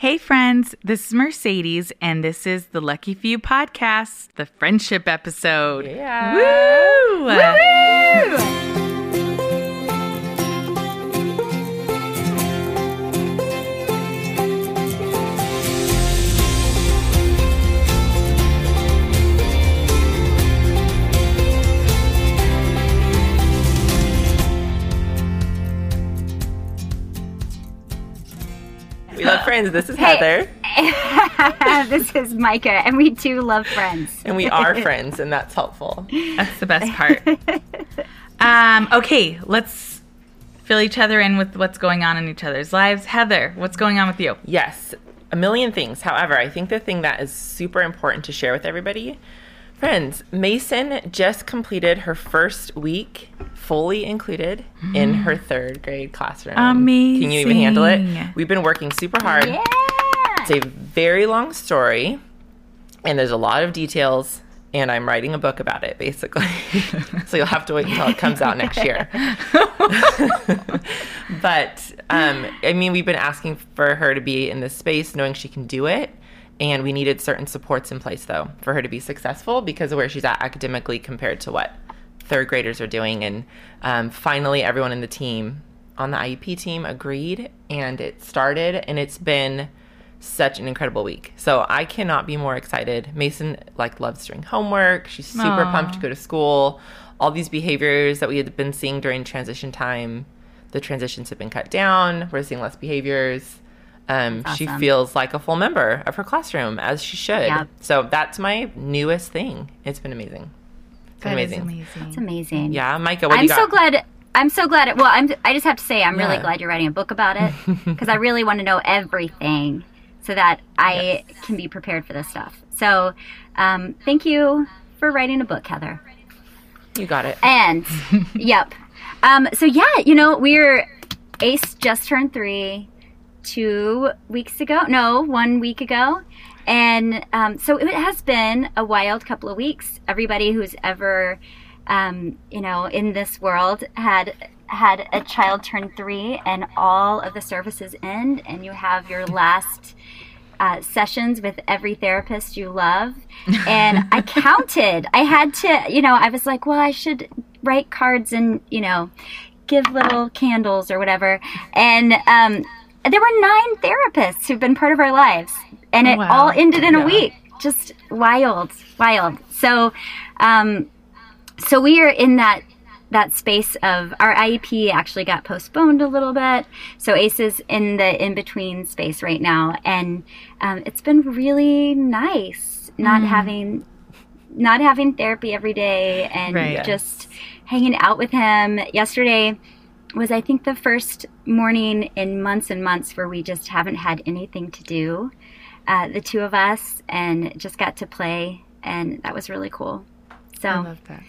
Hey, friends, this is Mercedes, and this is the Lucky Few podcast, the friendship episode. Yeah. Woo! We love friends. This is Hey. Heather, this is Micah, and we do love friends. and we are friends, and that's helpful. That's the best part. um, okay, let's fill each other in with what's going on in each other's lives. Heather, what's going on with you? Yes, a million things. However, I think the thing that is super important to share with everybody, friends, Mason just completed her first week fully included in her third grade classroom. Amazing. Can you even handle it? We've been working super hard. Yeah. It's a very long story, and there's a lot of details, and I'm writing a book about it, basically. so you'll have to wait until it comes out next year. but um, I mean, we've been asking for her to be in this space, knowing she can do it. And we needed certain supports in place, though, for her to be successful because of where she's at academically compared to what third graders are doing. And um, finally, everyone in the team, on the IEP team, agreed, and it started, and it's been such an incredible week. So I cannot be more excited. Mason like loves doing homework. She's super Aw. pumped to go to school. All these behaviors that we had been seeing during transition time, the transitions have been cut down. We're seeing less behaviors. Um, She feels like a full member of her classroom as she should. Yep. So that's my newest thing. It's been amazing. It's been That is amazing. amazing. It's amazing. Yeah, Micah, what do I'm you got? so glad. I'm so glad. It, well, I'm. I just have to say, I'm really glad you're writing a book about it because I really want to know everything so that I can be prepared for this stuff. So, um, thank you for writing a book, Heather. You got it. And yep. Um, so yeah, you know, we're Ace just turned three two weeks ago. No, one week ago. And um, so it has been a wild couple of weeks. Everybody who's ever, um, you know, in this world had had a child turn three, and all of the services end, and you have your last uh, sessions with every therapist you love. And I counted. I had to, you know, I was like, well, I should write cards and, you know, give little candles or whatever. And um, there were nine therapists who've been part of our lives. And it Wow. all ended in Yeah. a week. Just wild, wild. So, um, so we are in that that space of our IEP actually got postponed a little bit. So Ace is in the in between space right now, and um, it's been really nice not having not having therapy every day and Right. just hanging out with him. Yesterday was I think the first morning in months and months where we just haven't had anything to do, uh, the two of us, and just got to play, and that was really cool. So. I love that.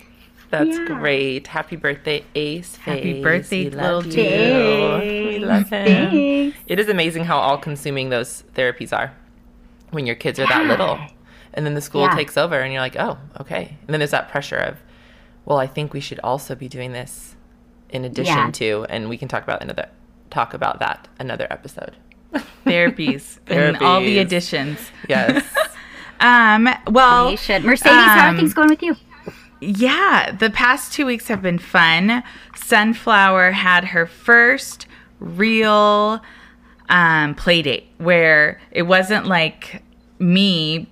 That's Yeah. great. Happy birthday, Ace. Happy Face. birthday, We little love dude. you. We love him. Thanks. It is amazing how all consuming those therapies are when your kids are that Yeah. little. And then the school Yeah. takes over and you're like, oh, okay. And then there's that pressure of, well, I think we should also be doing this in addition Yeah. to, and we can talk about another talk about that another episode. Therapies, and all the additions. Yes. Um, well, You should. Mercedes, how are um, things going with you? Yeah, the past two weeks have been fun. Sunflower had her first real um, play date where it wasn't like me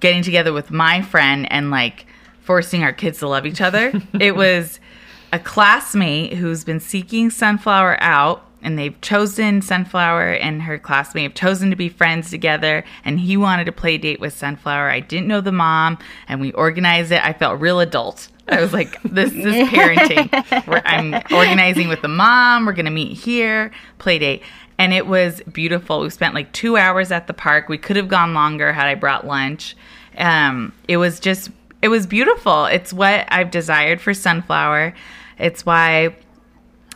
getting together with my friend and like forcing our kids to love each other. it was a classmate who's been seeking Sunflower out. And they've chosen Sunflower and her classmate have chosen to be friends together. And he wanted to play date with Sunflower. I didn't know the mom, and we organized it. I felt real adult. I was like, "This is parenting. We're, I'm organizing with the mom. We're gonna meet here, play date." And it was beautiful. We spent like two hours at the park. We could have gone longer had I brought lunch. Um, it was just, it was beautiful. It's what I've desired for Sunflower. It's why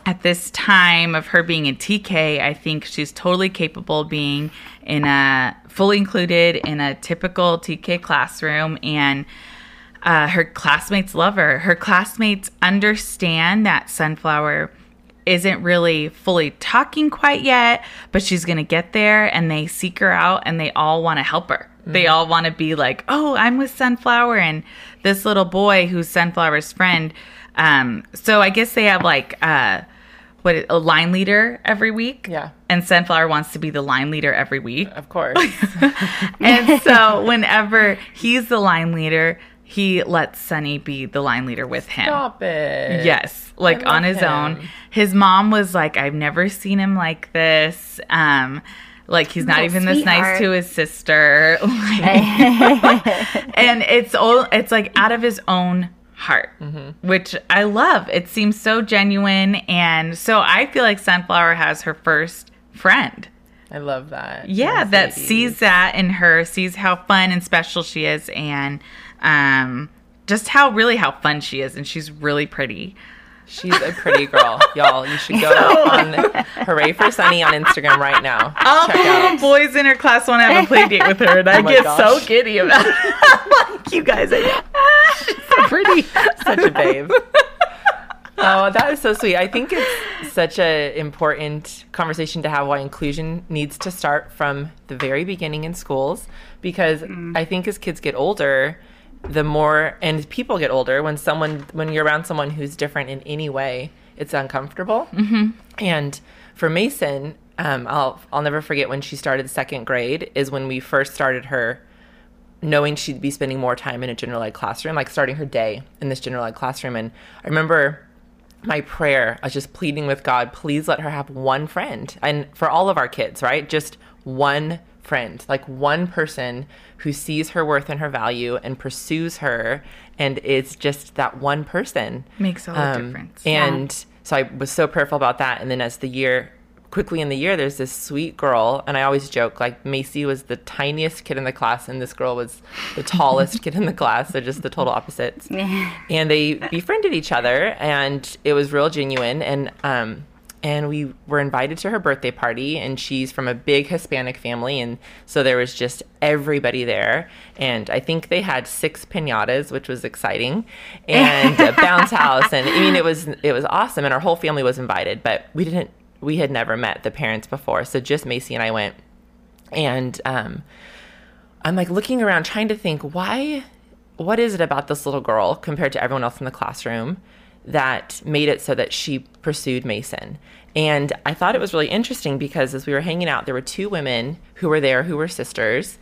at this time of her being in TK, I think she's totally capable of being in a fully included in a typical TK classroom and uh, her classmates love her. Her classmates understand that Sunflower isn't really fully talking quite yet, but she's going to get there and they seek her out and they all want to help her. They all want to be like, "Oh, I'm with Sunflower and this little boy who's Sunflower's friend." Um so I guess they have like uh what a line leader every week. Yeah. And Sunflower wants to be the line leader every week. Of course. and so whenever he's the line leader, he lets Sunny be the line leader with him. Stop it. Yes, like on his him. own. His mom was like, "I've never seen him like this." Um, like he's not Little even this nice to his sister. And it's all it's like out of his own heart, Mm-hmm. which I love. It seems so genuine, and so I feel like Sunflower has her first friend. I love that. Yeah, that Mercedes. sees that in her, sees how fun and special she is, and um, just how really how fun she is, and she's really pretty. She's a pretty girl, y'all. You should go on Hooray for Sunny on Instagram right now. All the little boys in her class want to have a play date with her, and I Oh get gosh. so giddy about it. Like, you guys, are she's so pretty. Such a babe. Oh, that is so sweet. I think it's such an important conversation to have why inclusion needs to start from the very beginning in schools because mm. I think as kids get older, the more and people get older when someone when you're around someone who's different in any way, it's uncomfortable. Mm-hmm. And for Mason, um, I'll I'll never forget when she started second grade is when we first started her knowing she'd be spending more time in a general ed classroom, like starting her day in this general ed classroom. And I remember my prayer, I was just pleading with God, please let her have one friend. And for all of our kids, right? Just one friend, like one person who sees her worth and her value and pursues her and is just that one person. Makes all the Um, difference. And so I was so prayerful about that. And then as the year, quickly in the year, there's this sweet girl. And I always joke, like, Macy was the tiniest kid in the class, and this girl was the tallest kid in the class. They're just the total opposites. and they befriended each other, and it was real genuine. And, um, and we were invited to her birthday party, and she's from a big Hispanic family, and so there was just everybody there. And I think they had six pinatas, which was exciting, and a bounce house, and I mean it was it was awesome, and our whole family was invited, but we didn't we had never met the parents before, so just Macy and I went, and um, I'm like looking around trying to think why what is it about this little girl compared to everyone else in the classroom that made it so that she pursued Mason. And I thought it was really interesting because as we were hanging out there were two women who were there who were sisters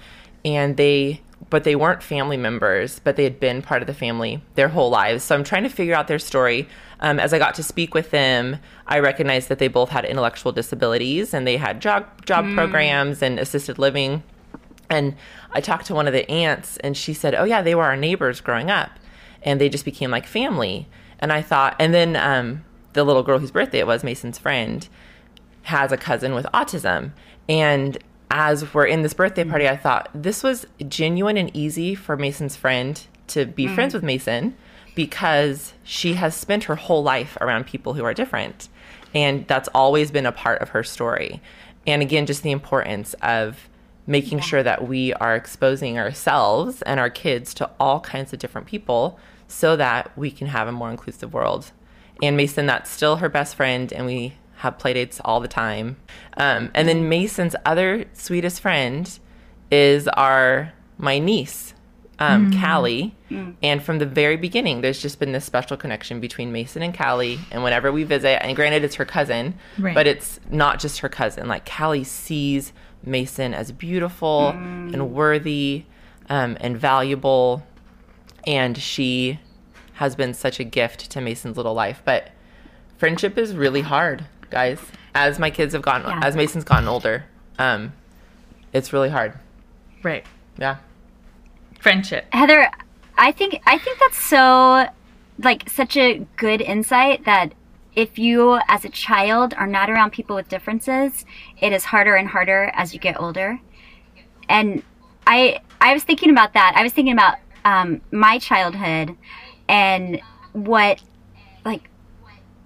and they but they weren't family members, but they had been part of the family their whole lives. So I'm trying to figure out their story. Um, as I got to speak with them, I recognized that they both had intellectual disabilities and they had job job programs and assisted living. And I talked to one of the aunts, and she said, "Oh yeah, they were our neighbors growing up, and they just became like family." And I thought, and then um, the little girl whose birthday it was, Mason's friend, has a cousin with autism. And as we're in this birthday party, I thought this was genuine and easy for Mason's friend to be friends with Mason because she has spent her whole life around people who are different. And that's always been a part of her story. And again, just the importance of making sure that we are exposing ourselves and our kids to all kinds of different people so that we can have a more inclusive world. And Mason, that's still her best friend, and we have playdates all the time. Um, and then Mason's other sweetest friend is our my niece, um, Callie. And from the very beginning, there's just been this special connection between Mason and Callie. And whenever we visit, and granted, it's her cousin, Right. but it's not just her cousin. Like Callie sees Mason as beautiful and worthy um, and valuable, and she has been such a gift to Mason's little life. But friendship is really hard, guys. As my kids have gotten, Yeah. as Mason's gotten older, um, it's really hard. Right. Yeah. Friendship. Heather, I think I think that's so like such a good insight that if you as a child are not around people with differences, it is harder and harder as you get older. And I I was thinking about that. I was thinking about um, my childhood and what like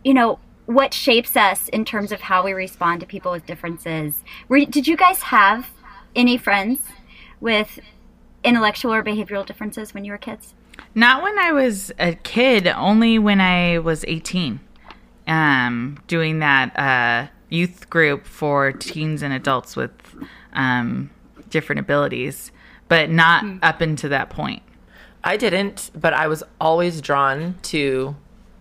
you know what shapes us in terms of how we respond to people with differences. Were, did you guys have any friends with intellectual or behavioral differences when you were kids? Not when I was a kid, only when I was 18. um, doing that uh, youth group for teens and adults with um, different abilities, but not Hmm. up into that point. I didn't, but I was always drawn to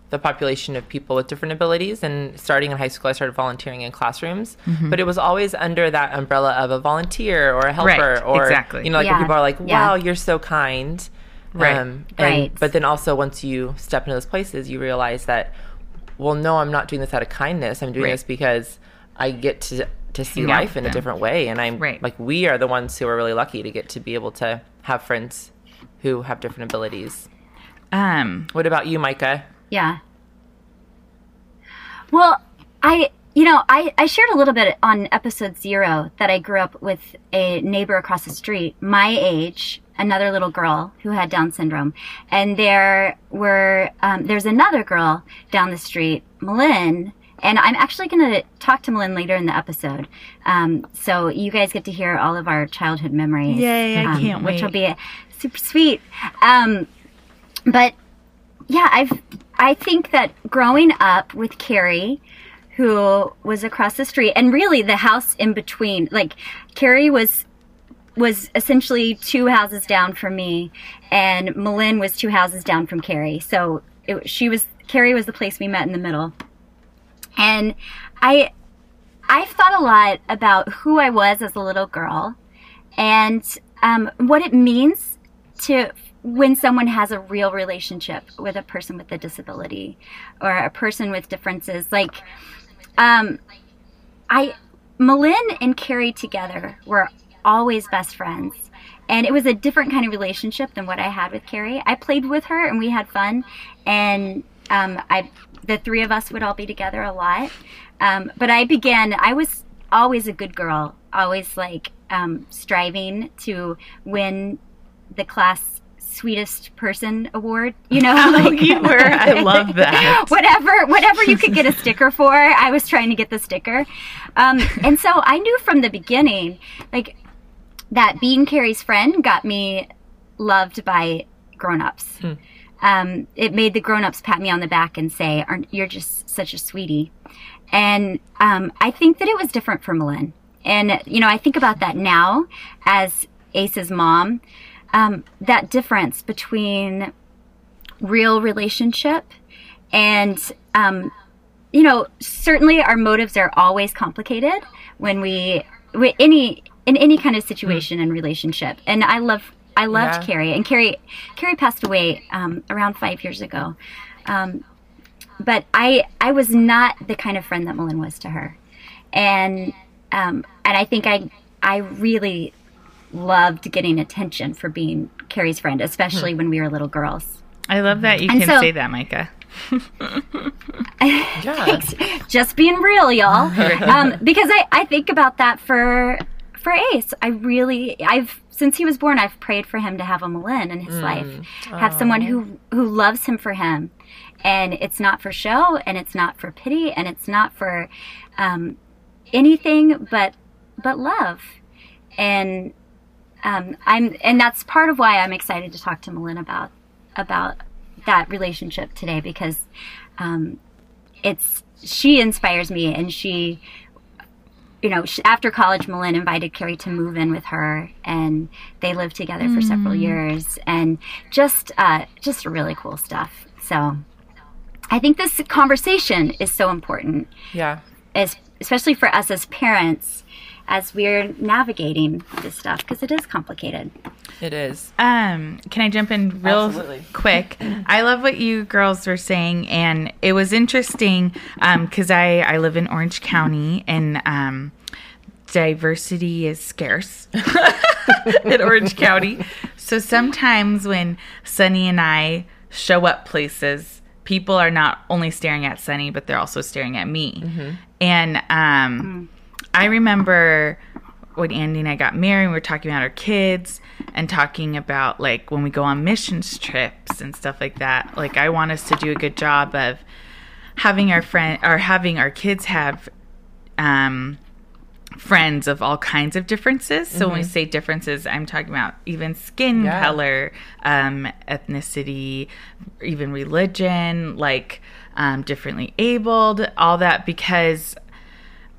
the population of people with different abilities. And starting in high school, I started volunteering in classrooms, Mm-hmm. but it was always under that umbrella of a volunteer or a helper, Right, or exactly. you know, like Yeah, when people are like, yeah. "Wow, you're so kind." Right. and, Right. But then also, once you step into those places, you realize that, well, no, I'm not doing this out of kindness. I'm doing Right. this because I get to to see Hang life with in a different way, and I'm Right. like, we are the ones who are really lucky to get to be able to have friends who have different abilities. Um, What about you, Micah? Yeah. Well, I, you know, I, I shared a little bit on episode zero that I grew up with a neighbor across the street, my age, another little girl who had Down syndrome. And there were, um, there's another girl down the street, Malin. And I'm actually going to talk to Malin later in the episode. Um, so you guys get to hear all of our childhood memories. Yay, I um, can't wait. Which will wait. be super sweet. Um, but yeah, I've I think that growing up with Carrie, who was across the street, and really the house in between, like Carrie was was essentially two houses down from me, and Malin was two houses down from Carrie. So it, she was Carrie was the place we met in the middle, and I I've thought a lot about who I was as a little girl, and um, what it means to when someone has a real relationship with a person with a disability or a person with differences like um i malin and carrie together were always best friends. And it was a different kind of relationship than what i had with carrie. I played with her and we had fun. And um i the three of us would all be together a lot. Um but i began i was always a good girl always like um striving to win the class sweetest person award you know? Oh, like- you were. I love that. whatever whatever you could get a sticker for i was trying to get the sticker. Um, and so i knew from the beginning like that being carrie's friend got me loved by grown-ups. Um, it made the grown-ups pat me on the back and say aren't you're just such a sweetie. And um, i think that it was different for malin. And you know i think about that now as ace's mom um, that difference between real relationship and um, you know certainly our motives are always complicated when we with any in any kind of situation and relationship. And i love i loved Yeah. carrie. And carrie carrie passed away um, around five years ago. Um, but i i was not the kind of friend that Malin was to her. And um, and i think i i really loved getting attention for being carrie's friend especially when we were little girls I love that you And can so- say that, Micah. Yeah. just being real, y'all. Um, because I, I think about that for for Ace. I really I've since he was born, I've prayed for him to have a Malin in his life, have someone who who loves him for him, and it's not for show, and it's not for pity, and it's not for um, anything but but love, and um, I'm and that's part of why I'm excited to talk to Malin about about that relationship today because um, it's she inspires me and she you know after college Malin invited Carrie to move in with her and they lived together for several years and just uh, just really cool stuff. So I think this conversation is so important. Yeah. as especially for us as parents as we're navigating this stuff because it is complicated It is. Um, can I jump in real Absolutely. quick? I love what you girls were saying, and it was interesting because I I live in Orange County, and um, diversity is scarce in Orange County. So sometimes when Sunny and I show up places, people are not only staring at Sunny, but they're also staring at me. And um, I remember when Andy and I got married, we were talking about our kids and talking about like when we go on missions trips and stuff like that. Like I want us to do a good job of having our friend or having our kids have um friends of all kinds of differences. So when we say differences, I'm talking about even skin Yeah. color, um, ethnicity, even religion, like um, differently abled, all that, because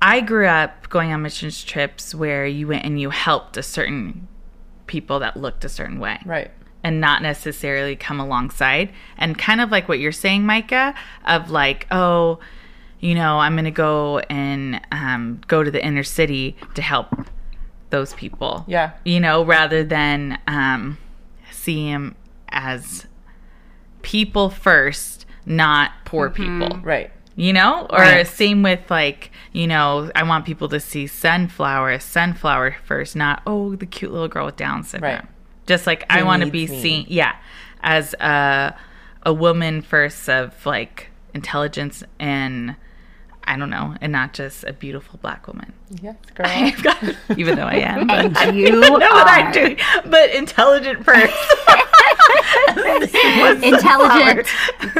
I grew up going on missions trips where you went and you helped a certain people that looked a certain way Right. and not necessarily come alongside. And kind of like what you're saying, Micah, of like, oh, you know, I'm going to go and um, go to the inner city to help those people. Yeah. You know, rather than um, see him as people first, not poor people. Right. You know, or Right. same with like, you know, I want people to see sunflower sunflower first, not oh the cute little girl with Down syndrome. Right. Just like I want to be me. seen, yeah, as a a woman first of like intelligence and I don't know, and not just a beautiful black woman. Yes, girl. Got, even though I am, but And I you know what I'm doing, but intelligent first. Intelligent,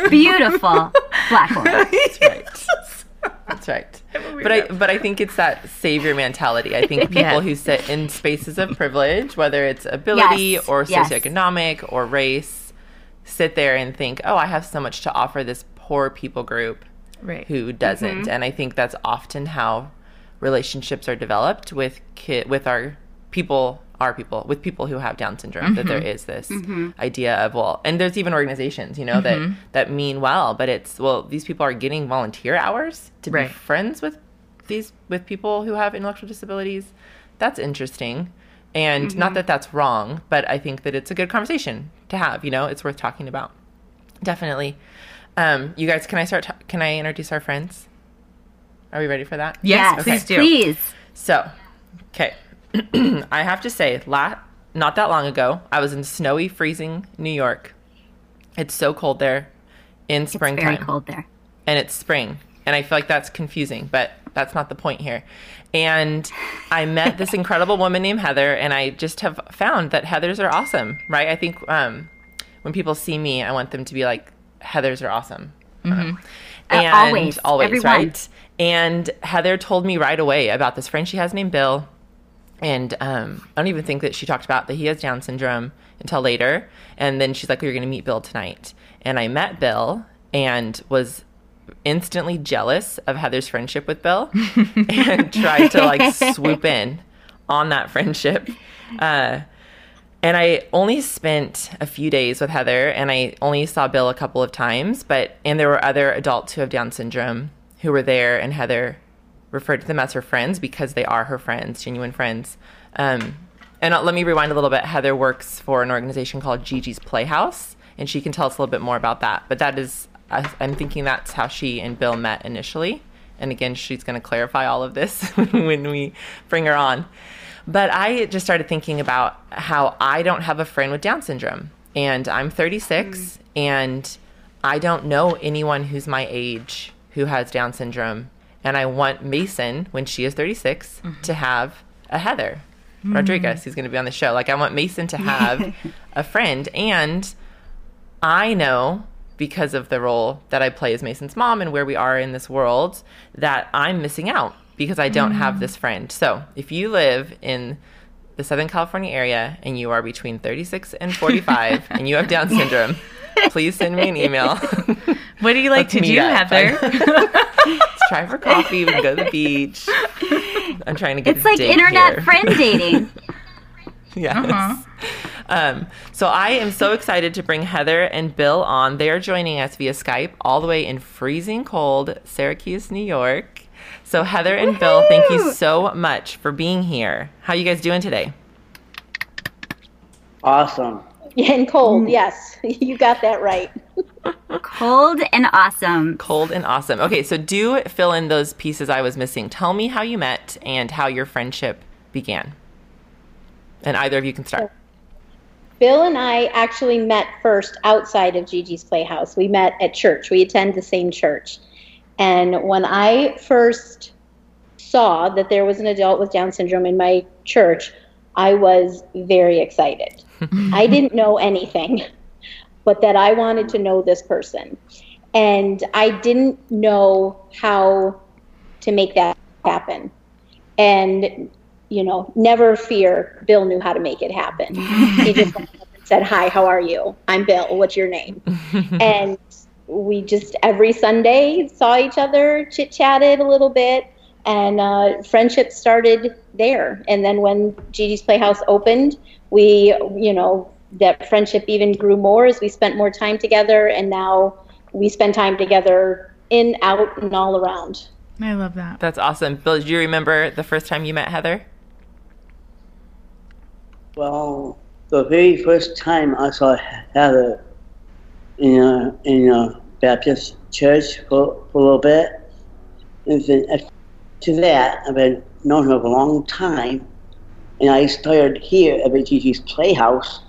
beautiful black woman. That's right. That's right. But I but I think it's that savior mentality. I think people Yeah. who sit in spaces of privilege, whether it's ability Yes, or yes. socioeconomic or race, sit there and think, "Oh, I have so much to offer this poor people group right. who doesn't." And I think that's often how relationships are developed with kid with our people our people with people who have down syndrome that there mm-hmm. is this mm-hmm. idea of well and there's even organizations you know that mm-hmm. that mean well but it's well these people are getting volunteer hours to Right. be friends with these with people who have intellectual disabilities. That's interesting. And not that that's wrong but i think that it's a good conversation to have you know it's worth talking about. Definitely. Um you guys can i start ta- can i introduce our friends? Are we ready for that? Yes, please do. Please. so, okay. I have to say, la- not that long ago, I was in snowy, freezing New York. It's so cold there in Very springtime. cold there. And it's spring. And I feel like that's confusing, but that's not the point here. And I met this incredible woman named Heather, and I just have found that Heathers are awesome, right? I think um, when people see me, I want them to be like, Heathers are awesome. Uh, And always. always, Everyone. right? And Heather told me right away about this friend she has named Bill. And um, I don't even think that she talked about that he has Down syndrome until later. And then she's like, "You're going to meet Bill tonight." And I met Bill and was instantly jealous of Heather's friendship with Bill, and tried to like swoop in on that friendship. Uh, and I only spent a few days with Heather, and I only saw Bill a couple of times. But and there were other adults who have Down syndrome who were there, and Heather referred to them as her friends because they are her friends, genuine friends. Um, and let me rewind a little bit. Heather works for an organization called Gigi's Playhouse, and she can tell us a little bit more about that. But that is, I'm thinking that's how she and Bill met initially. And again, she's going to clarify all of this when we bring her on. But I just started thinking about how I don't have a friend with Down syndrome. And I'm 36, and I don't know anyone who's my age who has Down syndrome. And I want Mason, when she is 36, mm-hmm. to have a Heather Rodriguez mm. who's going to be on the show. Like, I want Mason to have a friend. And I know because of the role that I play as Mason's mom and where we are in this world that I'm missing out because I don't have mm. this friend. So if you live in the Southern California area and you are between 36 and 45 and you have Down syndrome, please send me an email. What do you like to do. Heather? Let's try for coffee. We can go to the beach. I'm trying to get It's a like date internet here. friend dating. Yes. Uh-huh. Um, so I am so excited to bring Heather and Bill on. They are joining us via Skype all the way in freezing cold Syracuse, New York. So Heather and Bill, thank you so much for being here. How you guys doing today? Awesome. And cold, yes. You got that right. Cold and awesome. Cold and awesome. Okay, so do fill in those pieces I was missing. Tell me how you met and how your friendship began. And either of you can start. Bill and I actually met first outside of Gigi's Playhouse. We met at church. We attend the same church. And when I first saw that there was an adult with Down syndrome in my church, I was very excited. I didn't know anything, but that I wanted to know this person. And I didn't know how to make that happen. And, you know, never fear, Bill knew how to make it happen. he just went up and said, Hi, how are you? I'm Bill. What's your name? and we just every Sunday saw each other, chit chatted a little bit, and uh, friendship started there. And then when Gigi's Playhouse opened, we, you know, that friendship even grew more as we spent more time together, and now we spend time together in, out, and all around. I love that. That's awesome. Bill, do you remember the first time you met Heather? Well, the very first time I saw Heather in a, in a Baptist church for, for a little bit, and then after that, I've been known her for a long time, and I started here at the Gigi's Playhouse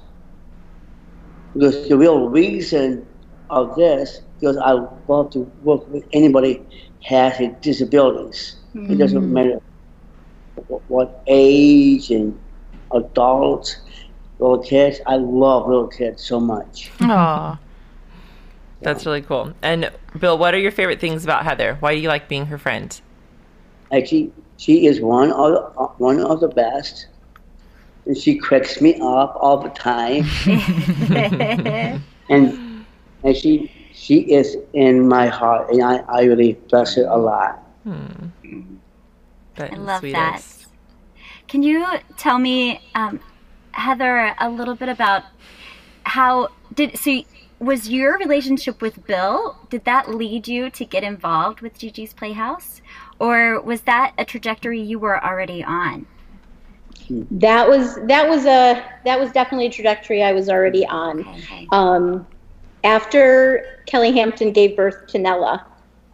because the real reason of this because I love to work with anybody has disabilities. Mm-hmm. It doesn't matter what, what age and adults, little kids. I love little kids so much. Aww. That's really cool. And Bill, what are your favorite things about Heather? Why do you like being her friend? Actually, she is one of the, one of the best, and she cracks me up all the time. and and she she is in my heart, and I, I really bless her a lot. Hmm. I love that. Can you tell me, um, Heather, a little bit about how did so? Was your relationship with Bill? Did that lead you to get involved with Gigi's Playhouse, or was that a trajectory you were already on? That was that was a that was definitely a trajectory I was already on. Okay. Um, after Kelle Hampton gave birth to Nella,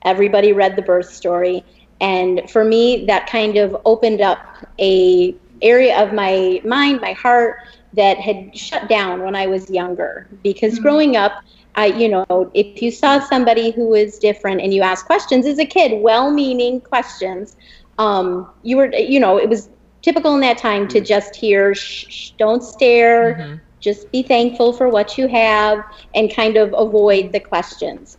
everybody read the birth story, and for me, that kind of opened up a area of my mind, my heart that had shut down when I was younger. Because mm-hmm. growing up, I, you know, if you saw somebody who was different and you asked questions as a kid, well-meaning questions, um, you were, you know, it was typical in that time to just hear, shh, shh don't stare, mm-hmm just be thankful for what you have and kind of avoid the questions.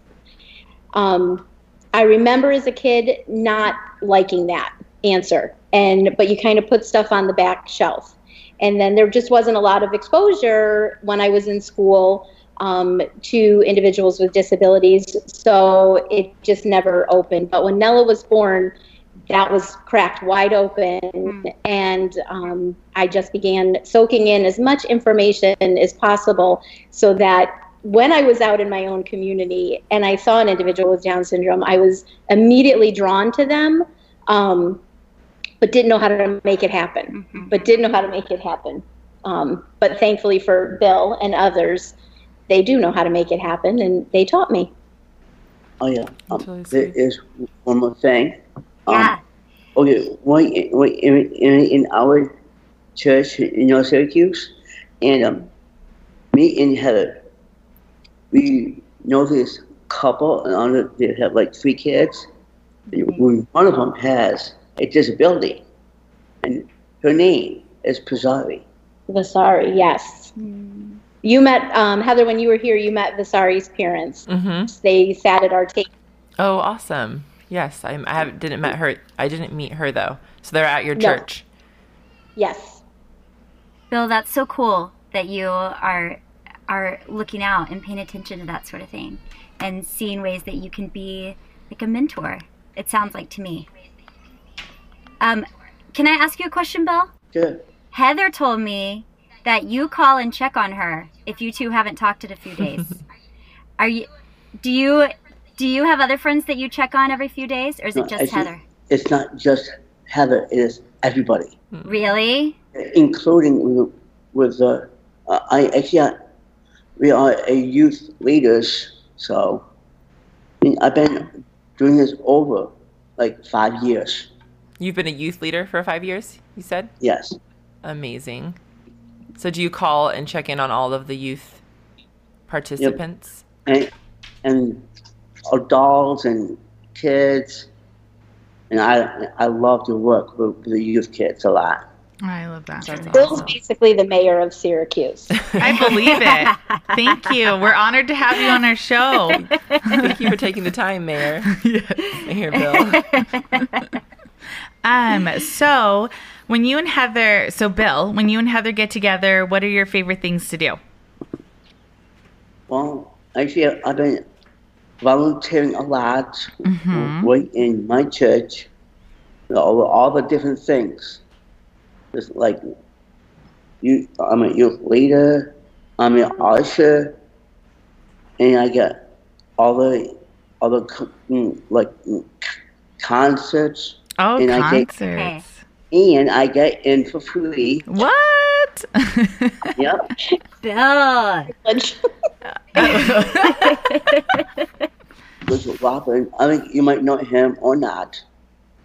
Um, I remember as a kid not liking that answer, and but you kind of put stuff on the back shelf, and then there just wasn't a lot of exposure when I was in school um, to individuals with disabilities, so it just never opened. But when Nella was born, that was cracked wide open. Mm. and um, i just began soaking in as much information as possible so that when i was out in my own community and i saw an individual with down syndrome i was immediately drawn to them um, but didn't know how to make it happen mm-hmm. but didn't know how to make it happen. Um, but thankfully for bill and others they do know how to make it happen and they taught me. Oh yeah. Um, there is one more thing yeah. Um, okay, one, in, in, in our church in North Syracuse, and um, me and Heather, we know this couple, and they have like three kids. And one of them has a disability, and her name is Vasari. Vasari, yes. Mm. You met um, Heather when you were here. You met Vasari's parents. Mm-hmm. They sat at our table. Oh, awesome! Yes, I, I have, didn't met her. I didn't meet her though. So they're at your church. Yes. Bill, that's so cool that you are are looking out and paying attention to that sort of thing and seeing ways that you can be like a mentor. It sounds like to me. Um, can I ask you a question, Bill? Good. Heather told me that you call and check on her if you two haven't talked in a few days. are you? Do you do you have other friends that you check on every few days, or is no, it just Heather? It's not just Heather. It is everybody. Really? Including with, with uh, I actually uh, we are a youth leaders, so I mean, I've been doing this over like five years. You've been a youth leader for five years. You said. Yes. Amazing. So do you call and check in on all of the youth participants? Yep. And, and adults and kids. And I, I love to work with the youth kids a lot. I love that. That's Bill's awesome. basically the mayor of Syracuse. I believe it. Thank you. We're honored to have you on our show. Thank you for taking the time, Mayor. Yes. Mayor Bill. Um, so when you and Heather, so Bill, when you and Heather get together, what are your favorite things to do? Well, actually, I've been volunteering a lot right in my church, all, all the different things. Just like you, I'm a youth leader, I'm an usher, and I get all the all the mm, like mm, concerts, Oh, And I get- concerts. And I get in for free. What? Yep. Bill. Lunch. with Robin. I think you might know him or not.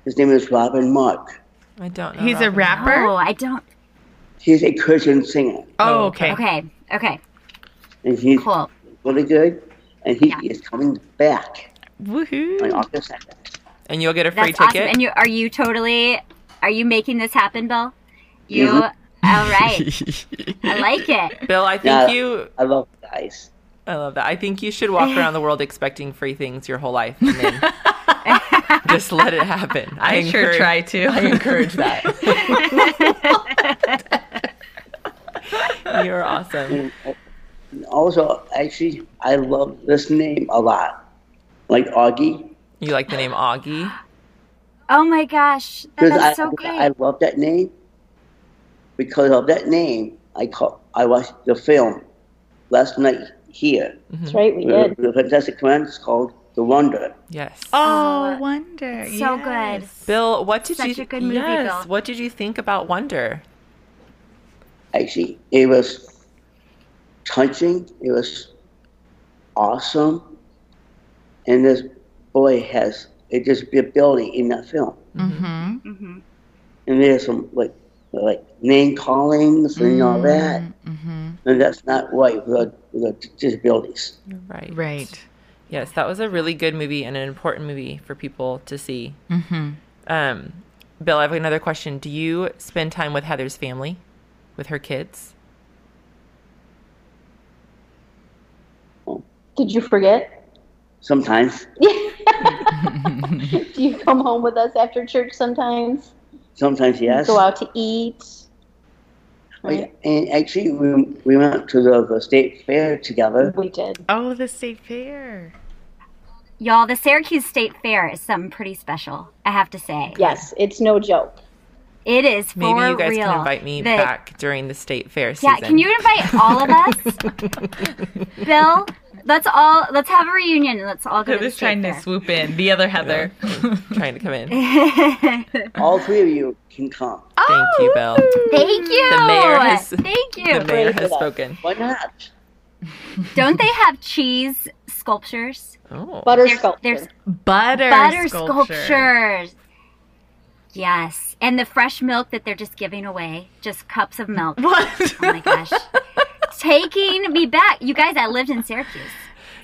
His name is Robin Mark. I don't know. He's a rapper. Oh, I don't. He's a Christian singer, oh, oh, okay. Okay. Okay. and he's Cool. really good. And he Yeah. is coming back Woohoo. on Woohoo! August 2nd. And you'll get a free That's awesome. ticket. And you are you totally are you making this happen, Bill? You Mhm. all right. I like it. Bill, I think Yeah. you. I love guys. I love that. I think you should walk around the world expecting free things your whole life, and then just let it happen. I sure try to. I encourage that. You're awesome. Also, actually, I love this name a lot. Like Augie. You like the name Augie? Oh my gosh. That's I, so great. I love that name. Because of that name, I call, I watched the film last night here. Mm-hmm. That's right, we with did. the Fantastic Friends called The Wonder. Yes. Oh, Oh, wonder. so yes. Bill, what did Such you? a good movie, yes. Bill. What did you think about Wonder? Actually, it was touching. It was awesome. And this boy has a disability in that film. Mm-hmm. hmm And there's some like like name callings and all that. Mm-hmm. And that's not right with, with disabilities. You're right. Right. Yes, that was a really good movie and an important movie for people to see. Mm-hmm. Um, Bill, I have another question. Do you spend time with Heather's family, with her kids? Did you forget? Sometimes, Do you come home with us after church sometimes? sometimes yes. Go out to eat? Oh, right? And actually, we, we went to the, the state fair together. We did. Oh, the state fair. Y'all, the Syracuse State Fair is something pretty special, I have to say. Yes, it's no joke. It is for Maybe you guys real. can invite me The- back during the state fair season. Yeah, can you invite all of us? Bill, let's all let's have a reunion and let's all go to the Heather's state trying to swoop in. The other Heather. trying to come in. All three of you can come. Thank you, Bill. Oh, thank you. The mayor has- Thank you. The mayor has spoken. Why not? Don't they have cheese sculptures? Oh, Butter There's- sculpture. there's Butter, butter sculpture. sculptures. Yes, and the fresh milk that they're just giving away, just cups of milk. What? Oh my gosh, taking me back, you guys. I lived in Syracuse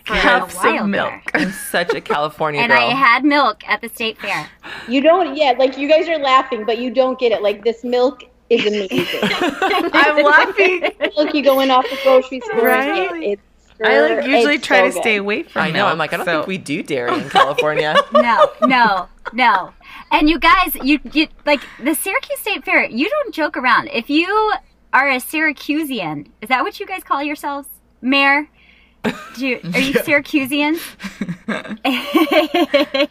for Cups a of milk. there. I'm such a California and girl. I had milk at the state fair. You don't, yeah, like you guys are laughing, but you don't get it. Like this milk is amazing. I'm laughing. milk you go in off the grocery store and get. Right. It's I like usually try so to good. stay away from I know. milk, I'm like, I don't so- think we do dairy in California. No, no, no. And you guys, you, you like the Syracuse State Fair. You don't joke around. If you are a Syracusean, is that what you guys call yourselves, Mayor? Do you, are you Syracuseans?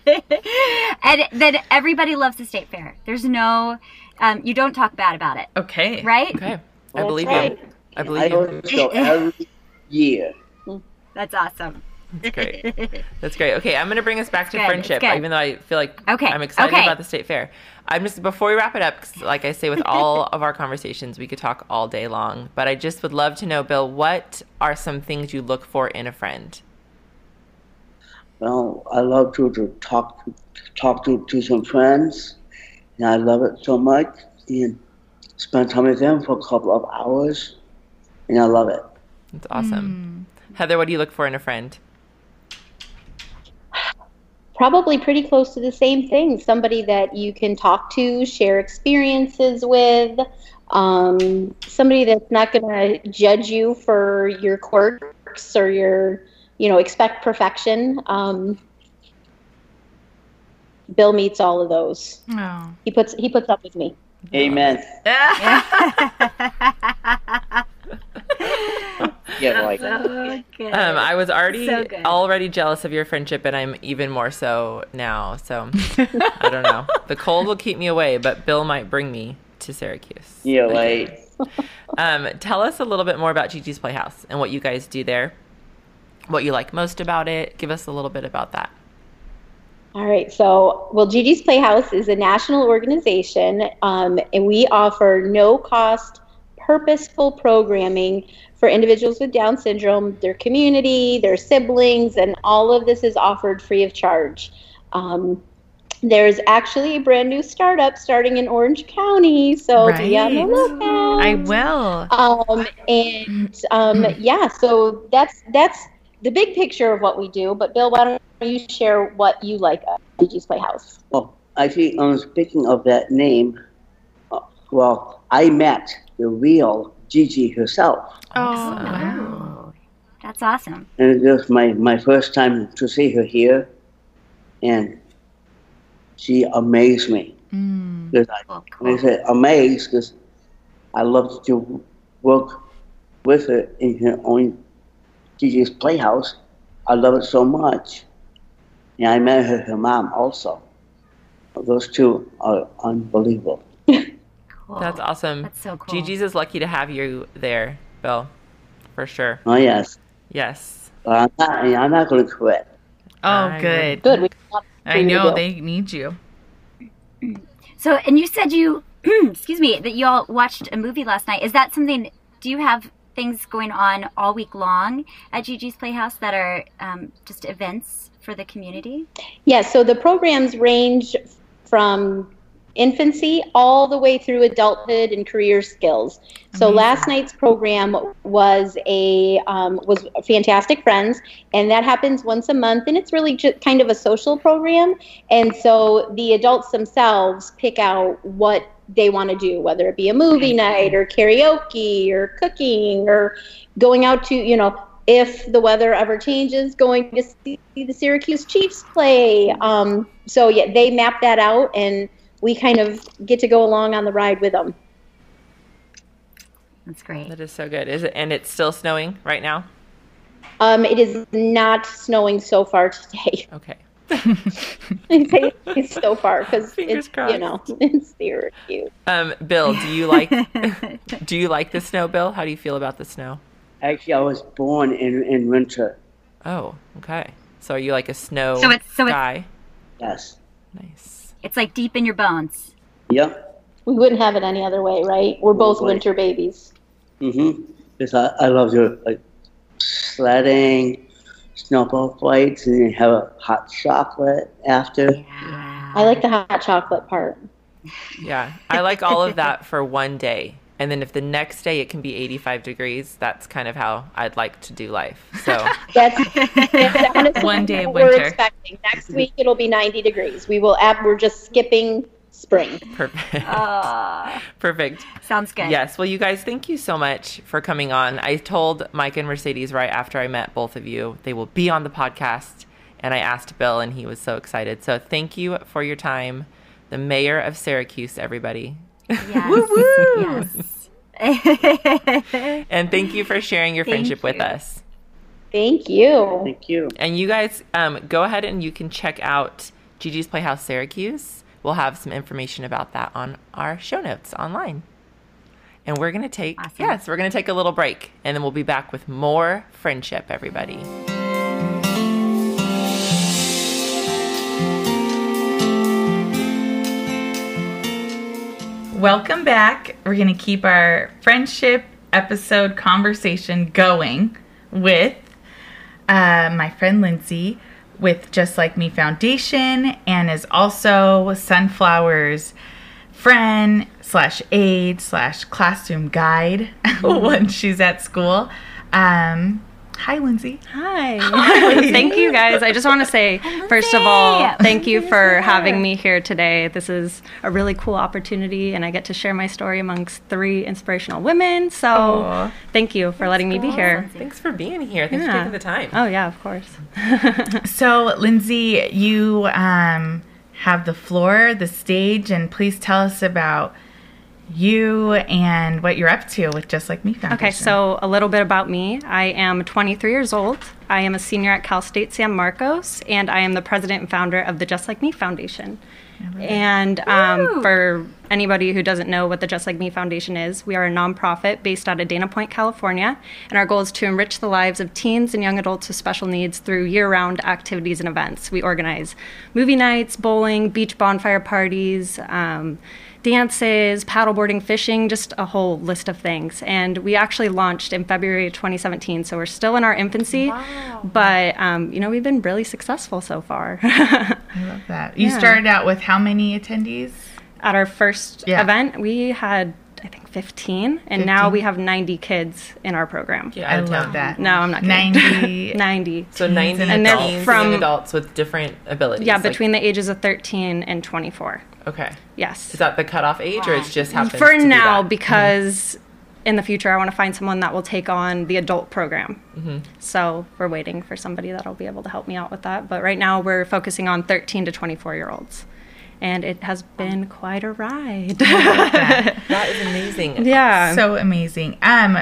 and then everybody loves the state fair. There's no, um, you don't talk bad about it, Okay. right? Okay, I believe right. you. I I believe go you. to the every year. That's awesome. That's great. That's great. Okay, I'm going to bring us back to good, friendship, even though I feel like Okay, I'm excited okay. about the state fair. I'm just before we wrap it up, 'cause like I say with all of our conversations, we could talk all day long. But I just would love to know, Bill, what are some things you look for in a friend? Well, I love to, to talk talk to, to some friends, and I love it so much. And spend time with them for a couple of hours, and I love it. That's awesome. Heather, what do you look for in a friend? Probably pretty close to the same thing. Somebody that you can talk to, share experiences with, um, somebody that's not going to judge you for your quirks or your, you know, expect perfection. Um, Bill meets all of those. Oh. He puts he puts up with me. Amen. Yeah, like so. Um, I was already So already jealous of your friendship, and I'm even more so now. So I don't know. The cold will keep me away, but Bill might bring me to Syracuse. yeah, like Um, tell us a little bit more about Gigi's Playhouse and what you guys do there. What you like most about it. Give us a little bit about that. All right. So, well, Gigi's Playhouse is a national organization, um, and we offer no cost, purposeful programming for individuals with Down syndrome, their community, their siblings, and all of this is offered free of charge. Um, there's actually a brand new startup starting in Orange County, so be on the lookout. I will. Um, and um, yeah, so that's that's the big picture of what we do. But Bill, why don't you share what you like at Gigi's Playhouse? Oh, actually, um, speaking of that name, uh, well, I met the real Gigi herself, Oh, wow. That's awesome. and it was my, my first time to see her here, and she amazed me. Mm. Because I, Cool, I cool. say amazed, because I loved to work with her in her own Gigi's Playhouse. I love it so much. And I met her, her mom also. Those two are unbelievable. Cool. That's awesome. That's so cool. Gigi's is lucky to have you there, Bill, for sure. Oh yes, Yes. but I'm not. I'm not going to quit. Oh, I good. Good. We I know they need you. So, and you said you, excuse me, that you all watched a movie last night. Is that something? Do you have things going on all week long at Gigi's Playhouse that are um, just events for the community? Yeah, so the programs range from infancy all the way through adulthood and career skills. So last night's program was a um, was Fantastic Friends, and that happens once a month, and it's really just kind of a social program. And so the adults themselves pick out what they want to do, whether it be a movie night or karaoke or cooking or going out to you know if the weather ever changes, going to see the Syracuse Chiefs play. Um, so yeah, they map that out, and we kind of get to go along on the ride with them. That's great. That is so good. Is it? And it's still snowing right now. Um, it is not snowing so far today. Okay. It's so far because it's crossed. you know it's Syracuse. Um, Bill, do you like do you like the snow, Bill? How do you feel about the snow? Actually, I was born in in winter. Oh, okay. So are you like a snow So it's- so it's- Yes. Nice. It's like deep in your bones. Yep. We wouldn't have it any other way, right? We're both Right. winter babies. Mm-hmm. Because I, I love your like sledding, snowball fights, and then have a hot chocolate after. Yeah. I like the hot chocolate part. Yeah, I like all of that for one day. And then if the next day it can be 85 degrees, that's kind of how I'd like to do life. So, That's, that's One day of what we're winter. expecting. Next week it'll be 90 degrees. We will add. We're just skipping spring. perfect. Ah, Perfect. sounds good. Yes. Well, you guys, thank you so much for coming on. I told Micah and Mercedes right after I met both of you they will be on the podcast. And I asked Bill, and he was so excited. So, thank you for your time. The mayor of Syracuse, everybody. Yes. yes. And thank you for sharing your Thank friendship with us. Thank you. Thank you. And you guys, um, go ahead and you can check out Gigi's Playhouse Syracuse. We'll have some information about that on our show notes online. And we're going to take, Awesome. yes, we're going to take a little break and then we'll be back with more friendship, everybody. Welcome back. We're going to keep our friendship episode conversation going with uh, my friend Lyndcee with Just Like Me Foundation and is also Sunflower's friend slash aide slash classroom guide when she's at school. Um, hi, Lyndcee. Hi. thank you guys. I just want to say, first of all, thank you for having me here today. This is a really cool opportunity, and I get to share my story amongst three inspirational women. So, Aw. thank you for letting me be here. Thanks for being here. Thanks for taking the time. Oh, yeah, of course. So, Lyndcee, you um, have the floor, the stage, and please tell us about you and what you're up to with Just Like Me Foundation. Okay, so a little bit about me. I am 23 years old. I am a senior at Cal State San Marcos, and I am the president and founder of the Just Like Me Foundation. And um, for anybody who doesn't know what the Just Like Me Foundation is, we are a nonprofit based out of Dana Point, California, and our goal is to enrich the lives of teens and young adults with special needs through year round activities and events. We organize movie nights, bowling, beach bonfire parties. Um, dances, paddleboarding, fishing, just a whole list of things. And we actually launched in February of 2017, so we're still in our infancy, wow. but um, you know we've been really successful so far. I love that. You Yeah. started out with how many attendees? At our first Yeah. event, we had I think 15, and now we have 90 kids in our program. Yeah, I out love that. No, I'm not kidding. 90 90. So 90 and And they're from- adults with different abilities. Yeah, like- between the ages of 13 and 24. Okay. Yes. Is that the cutoff age, or it's just happens for to be now that? because in the future i want to find someone that will take on the adult program Mm-hmm. so we're waiting for somebody that'll be able to help me out with that but right now we're focusing on 13 to 24 year olds and it has been quite a ride that is amazing. yeah so amazing. Um,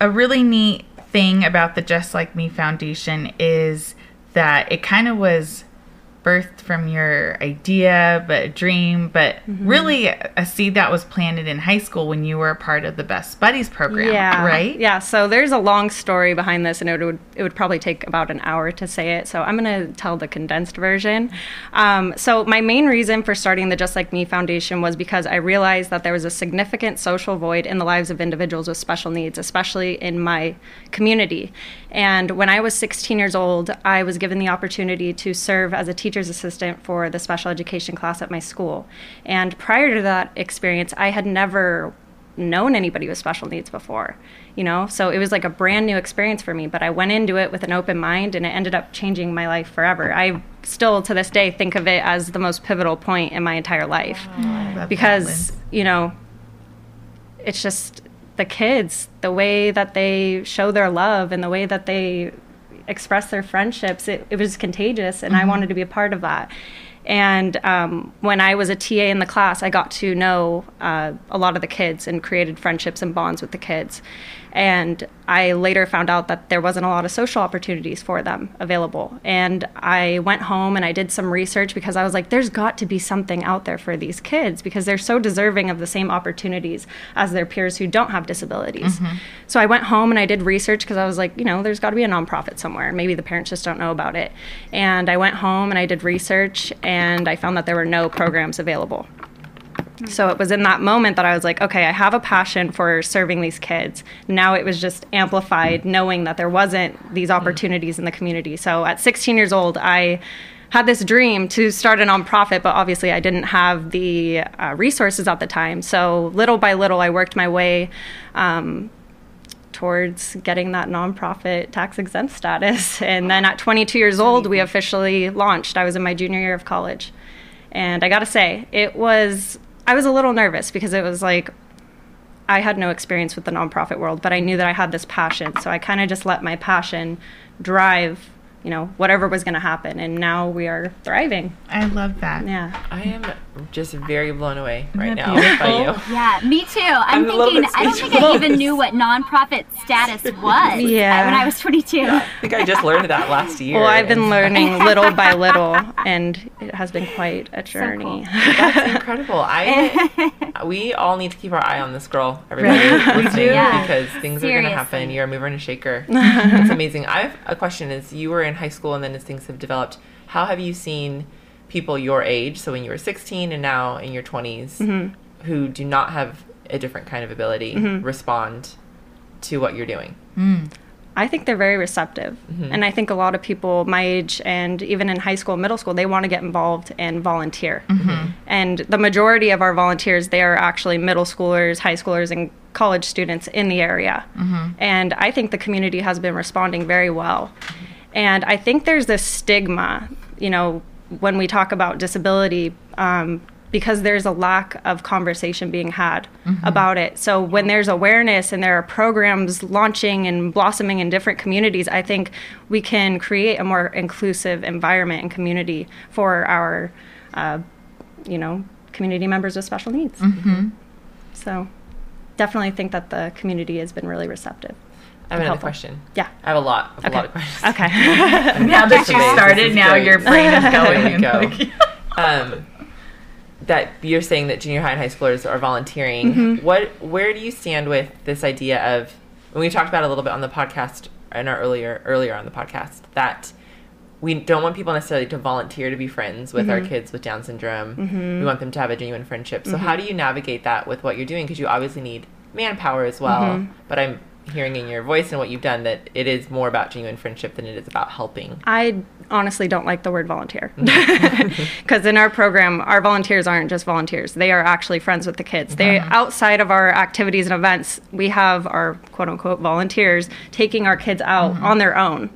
a really neat thing about the Just Like Me Foundation is that it kind of was birthed from your idea, but a dream, but Mm-hmm. really a seed that was planted in high school when you were a part of the Best Buddies program, yeah right? yeah so there's a long story behind this and it would it would probably take about an hour to say it so i'm going to tell the condensed version um, so my main reason for starting the just like me foundation was because i realized that there was a significant social void in the lives of individuals with special needs especially in my community and when i was 16 years old i was given the opportunity to serve as a teacher's assistant for the special education class at my school and prior to that experience i had never known anybody with special needs before, you know? So it was like a brand new experience for me, but I went into it with an open mind and it ended up changing my life forever. I still to this day think of it as the most pivotal point in my entire life because, you know, it's just the kids, the way that they show their love and the way that they express their friendships, it, it was contagious and I wanted to be a part of that. And um, when I was a TA in the class, I got to know uh, a lot of the kids and created friendships and bonds with the kids. And I later found out that there wasn't a lot of social opportunities for them available. And I went home and I did some research because I was like, there's got to be something out there for these kids because they're so deserving of the same opportunities as their peers who don't have disabilities. Mm-hmm. So I went home and I did research because I was like, you know, there's got to be a nonprofit somewhere. Maybe the parents just don't know about it. And I went home and I did research and I found that there were no programs available. So it was in that moment that I was like, okay, I have a passion for serving these kids. Now it was just amplified knowing that there wasn't these opportunities in the community. So at 16 years old, I had this dream to start a nonprofit, but obviously I didn't have the uh, resources at the time. So little by little, I worked my way um, towards getting that nonprofit tax exempt status. And then at 22 years old, we officially launched. I was in my junior year of college. And I got to say, it was, I was a little nervous because it was like, I had no experience with the nonprofit world, but I knew that I had this passion. So I kind of just let my passion drive, you know, whatever was going to happen. And now we are thriving. I love that. Yeah. I am just very blown away right that now by you. Yeah, me too. I'm, I'm thinking, I don't think I even knew what nonprofit status was uh, Yeah. when I was 22. I think I just learned that last year. Well, I've been learning little by little, and it has been quite a journey. That's incredible. I we all need to keep our eye on this girl, everybody Right. We listening, do. Yeah. because things are going to happen. You're a mover and a shaker. It's amazing. I have a question: Is you were in high school, and then as things have developed, how have you seen people your age, so when you were 16 and now in your 20s, Mm-hmm. who do not have a different kind of ability, mm-hmm. respond to what you're doing? Hmm. I think they're very receptive. Mm-hmm. And I think a lot of people my age and even in high school, middle school, they want to get involved and volunteer. Mm-hmm. And the majority of our volunteers, they are actually middle schoolers, high schoolers, and college students in the area. And I think the community has been responding very well. And I think there's this stigma, you know, when we talk about disability, um, because there's a lack of conversation being had about it. So when there's awareness and there are programs launching and blossoming in different communities, I think we can create a more inclusive environment and community for our uh, you know, community members with special needs. Mm-hmm. So definitely think that the community has been really receptive. I have another helpful. question. Yeah. I have a lot. I have Okay. a lot of questions. Okay. Now that you started, now great. your brain is going. Go. um, that you're saying that junior high and high schoolers are volunteering. Mm-hmm. What, where do you stand with this idea of? And we talked about it a little bit on the podcast in our earlier earlier on the podcast that we don't want people necessarily to volunteer to be friends with Mm-hmm. our kids with Down syndrome. We want them to have a genuine friendship. So how do you navigate that with what you're doing? Because you obviously need manpower as well. Mm-hmm. But I'm hearing in your voice and what you've done that it is more about genuine friendship than it is about helping. I honestly don't like the word volunteer. Mm. Because in our program, our volunteers aren't just volunteers. They are actually friends with the kids. They uh-huh. outside of our activities and events, we have our quote unquote volunteers taking our kids out uh-huh. on their own,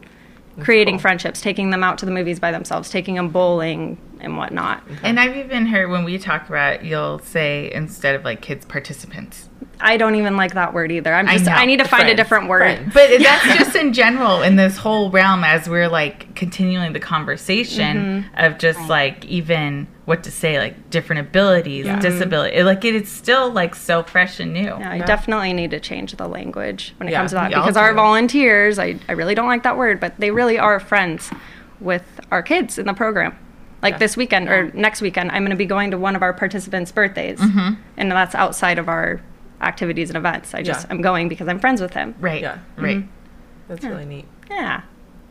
creating cool. friendships, taking them out to the movies by themselves, taking them bowling and whatnot. And I've even heard when we talk about it, you'll say instead of like kids participants. I don't even like that word either. I'm I just know. I, need to find a different word. Friends. But that's just in general in this whole realm as we're like continuing the conversation of just like even what to say, like different abilities, disability. Like it is still like so fresh and new. Yeah, I definitely need to change the language when it Yeah, comes to that y'all because our volunteers, I, I really don't like that word, but they really are friends with our kids in the program. Like this weekend or next weekend, I'm going to be going to one of our participants' birthdays, Mm-hmm. and that's outside of our activities and events. I just Yeah. I'm going because I'm friends with him. Right. Yeah. Right. That's really neat. Yeah.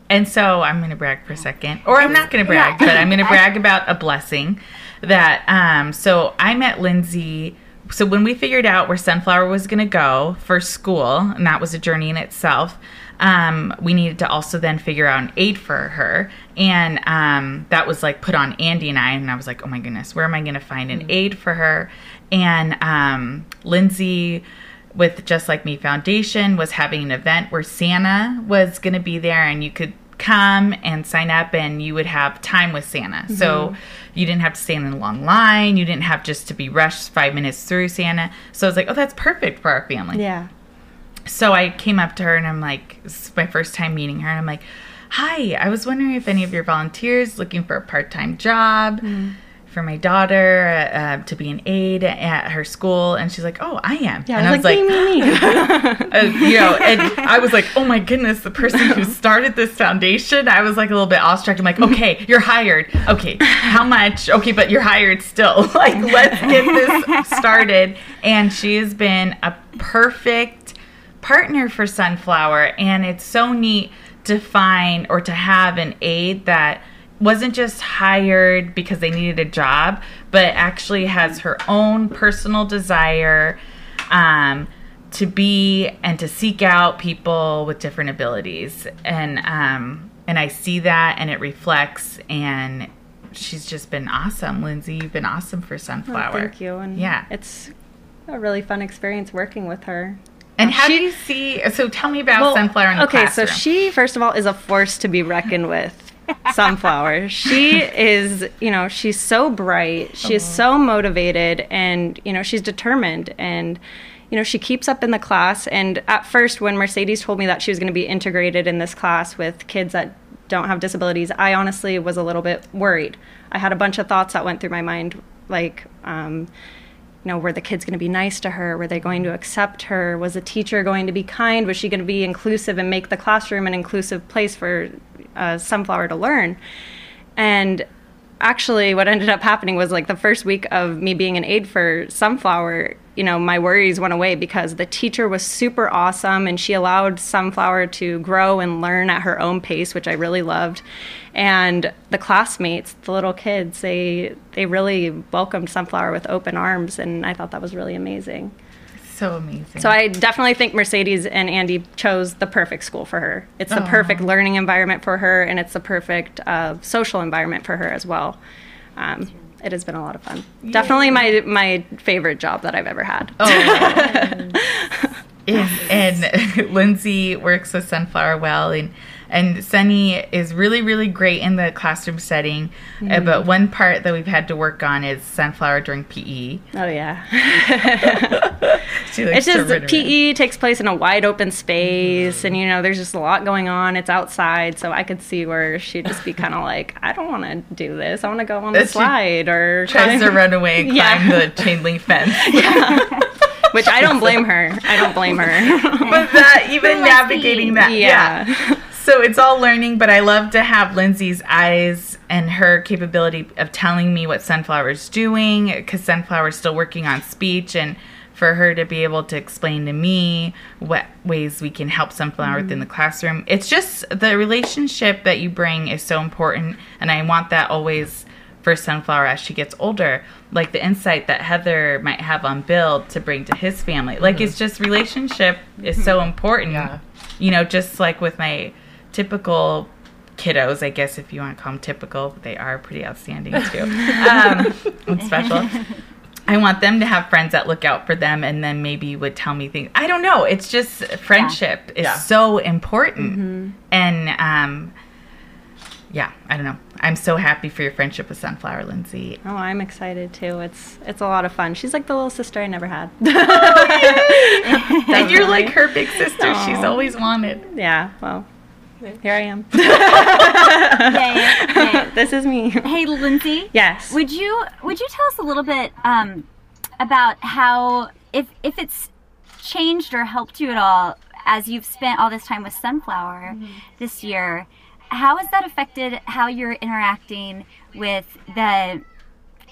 And so I'm going to brag for a second, or I'm not going to brag, but I'm going to brag about a blessing that. Um, so I met Lyndcee. So when we figured out where Sunflower was going to go for school, and that was a journey in itself, um, we needed to also then figure out an aid for her, and um, that was like put on Andy and I. And I was like, oh my goodness, where am I going to find an aid for her? And um, Lyndcee with Just Like Me Foundation was having an event where Santa was going to be there and you could come and sign up and you would have time with Santa. So you didn't have to stand in a long line. You didn't have just to be rushed five minutes through Santa. So I was like, oh, that's perfect for our family. Yeah. So I came up to her and I'm like, this is my first time meeting her. And I'm like, hi, I was wondering if any of your volunteers looking for a part time job for my daughter uh, to be an aide at her school. And she's like, oh, I am. Yeah. and I was like, me, me, me. uh, you know, and I was like, oh my goodness, the person who started this foundation. I was like a little bit awestruck. I'm like, okay, you're hired. Okay, how much? Okay, but you're hired still. like, let's get this started. And she has been a perfect partner for Sunflower. And it's so neat to find or to have an aide that wasn't just hired because they needed a job, but actually has her own personal desire um, to be and to seek out people with different abilities. And um, and I see that, and it reflects. And she's just been awesome, Lyndcee. You've been awesome for Oh, Sunflower. thank you. And Yeah. it's a really fun experience working with her. And how She- do you see? So tell me about Sunflower in the okay, classroom. so she first of all is a force to be reckoned with. Sunflower. She is, you know, she's so bright. She is so motivated and, you know, she's determined and you know, she keeps up in the class and at first when Mercedes told me that she was going to be integrated in this class with kids that don't have disabilities, I honestly was a little bit worried. I had a bunch of thoughts that went through my mind like um you know, were the kids going to be nice to her? Were they going to accept her? Was the teacher going to be kind? Was she going to be inclusive and make the classroom an inclusive place for uh, Sunflower to learn? And actually, what ended up happening was like the first week of me being an aide for Sunflower, you know, my worries went away because the teacher was super awesome and she allowed Sunflower to grow and learn at her own pace, which I really loved. And the classmates, the little kids, they they really welcomed Sunflower with open arms and I thought that was really amazing. So amazing. So I definitely think Mercedes and Andy chose the perfect school for her. It's the perfect learning environment for her, and it's the perfect uh, social environment for her as well. Um, it has been a lot of fun. Definitely my my favorite job that I've ever had. Oh. and, and Lyndcee works with Sunflower well, and and Sunny is really really great in the classroom setting. Uh, but one part that we've had to work on is Sunflower during PE. Oh yeah. It's just. PE takes place in a wide open space, and you know there's just a lot going on. It's outside, so I could see where she'd just be kind of like, I don't want to do this. I want to go on the She slide or Tries to run away and Yeah. climb the chain link fence. Which I don't blame her. I don't blame her. but that even navigating that, yeah. yeah. So it's all learning, but I love to have Lyndcee's eyes and her capability of telling me what Sunflower's doing because Sunflower's still working on speech and for her to be able to explain to me what ways we can help Sunflower within the mm. classroom. It's just the relationship that you bring is so important, and I want that always for Sunflower as she gets older. Like the insight that Heather might have on Bill to bring to his family. Like mm-hmm. it's just relationship is so mm-hmm. important Yeah. you know, just like with my typical kiddos, I guess if you want to call them typical, they are pretty outstanding too. um, special. I want them to have friends that look out for them and then maybe would tell me things. I don't know. It's just friendship is Yeah. so important. And um, yeah, I don't know. I'm so happy for your friendship with Sunflower, Lyndcee. Oh, I'm excited too. It's it's a lot of fun. She's like the little sister I never had. and you're like her big sister. She's always wanted. yeah. Well, here I am. Yay, yay. this is me. Hey, Lyndcee. Yes. Would you would you tell us a little bit um, about how if if it's changed or helped you at all as you've spent all this time with Sunflower this year? How has that affected how you're interacting with the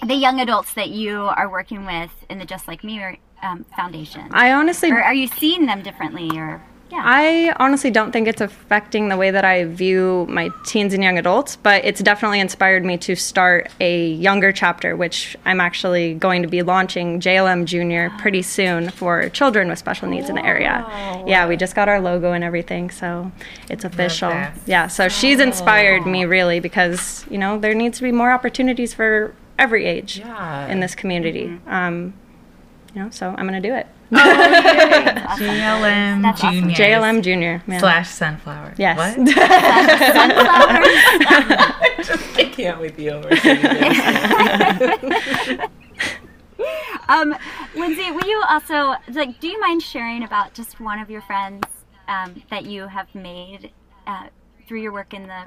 the young adults that you are working with in the Just Like Me um, Foundation? I honestly or are you seeing them differently? Or yeah, I honestly don't think it's affecting the way that I view my teens and young adults, but it's definitely inspired me to start a younger chapter, which I'm actually going to be launching JLM Junior pretty soon for children with special needs in the area. Yeah, we just got our logo and everything, so it's official. Yeah, so she's inspired me really because, you know, there needs to be more opportunities for every age Yeah. in this community. Um, you know, so I'm going to do it. JLM That's awesome. Junior. JLM Junior. yeah. slash Sunflower. Yes. What? I can't wait to be over. Um, Lyndcee, will you also like? Do you mind sharing about just one of your friends um, that you have made uh, through your work in the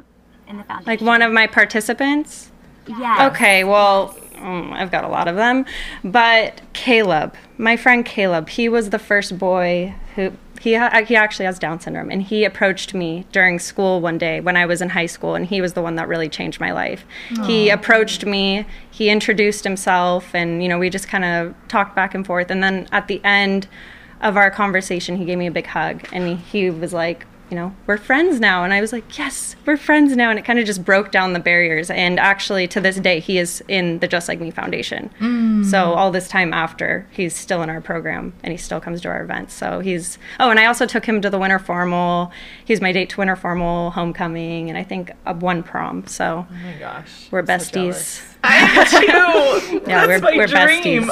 in the foundation? like one of my participants. Yeah. Okay, well, um, I've got a lot of them, but Caleb, my friend Caleb, he was the first boy who he ha- he actually has Down syndrome, and he approached me during school one day when I was in high school, and he was the one that really changed my life. He approached me, he introduced himself, and you know we just kind of talked back and forth, and then at the end of our conversation, he gave me a big hug, and he was like you know, we're friends now. And I was like, yes, we're friends now. And it kind of just broke down the barriers. And actually, to this day, he is in the Just Like Me Foundation. Mm. So all this time after, he's still in our program and he still comes to our events. So he's, oh, and I also took him to the Winter Formal. He's my date to Winter Formal, homecoming, and I think one prom. So Oh my gosh. we're so besties. jealous. I am too. Yeah, That's we're- we're dream.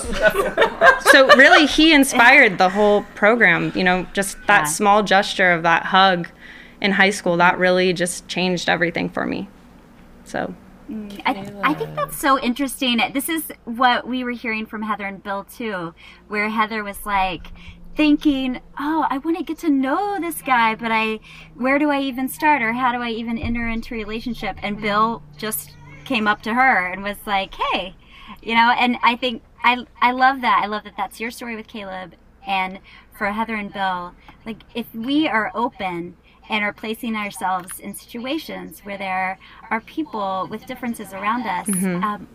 so really he inspired the whole program you know just that Yeah. small gesture of that hug in high school that really just changed everything for me so I, I think that's so interesting. This is what we were hearing from Heather and Bill too, where Heather was like thinking, "Oh, I want to get to know this guy, but I where do I even start or how do I even enter into a relationship?" And mm-hmm. Bill just came up to her and was like, "Hey, you know." And I think I I love that. I love that that's your story with Caleb and for Heather and Bill. Like if we are open and are placing ourselves in situations where there are people with differences around us mm-hmm. um,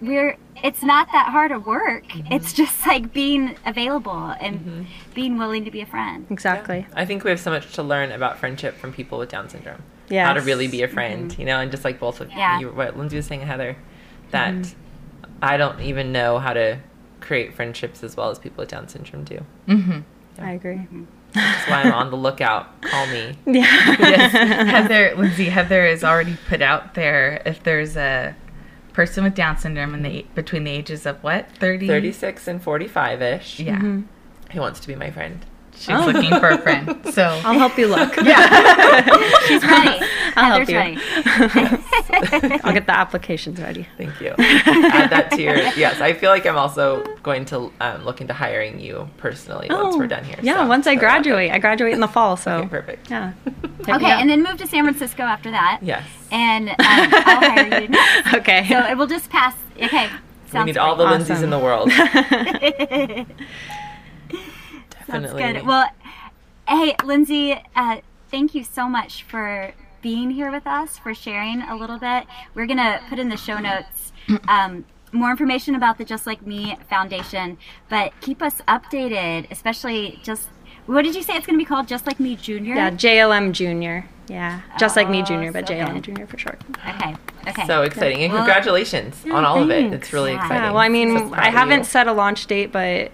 we're it's not that hard of work mm-hmm. it's just like being available and mm-hmm. being willing to be a friend exactly I think we have so much to learn about friendship from people with Down syndrome. Yeah How to really be a friend, mm-hmm. you know, and just like both of Yeah. you, what Lyndcee was saying, Heather, that mm-hmm. I don't even know how to create friendships as well as people with Down syndrome do. hmm i agree mm-hmm. That's why I'm on the lookout. Call me. yeah yes. Heather, Lyndcee, Heather has already put out there if there's a person with Down syndrome in the between the ages of what 30 36 and 45 ish. yeah Who wants to be my friend? She's looking for a friend. So I'll help you look. Yeah. She's ready. I'll Heather's help you. ready. I'll get the applications ready. Thank you. Add that to your. Yes, I feel like I'm also going to um, look into hiring you personally once we're done here. Oh, Yeah, so once I sorry about that. graduate. I graduate in the fall, so Okay, perfect. yeah. Okay, and then move to San Francisco after that. Yes. And um, I'll hire you next. okay. So it will just pass. Okay. We Sounds need all the great. Lyndcees in the world. Sounds Definitely. good. Well, hey, Lyndcee, uh, thank you so much for being here with us, for sharing a little bit. We're going to put in the show notes um, more information about the Just Like Me Foundation, but keep us updated, especially just. What did you say it's going to be called? Just Like Me Junior? yeah, JLM Junior. Yeah, just like me, Oh, Junior, but so JLM good. Junior for short. Okay. Okay. so exciting. And Well, congratulations on all of it. It's really Yeah. exciting. Yeah, well, I mean, So I haven't you. set a launch date, but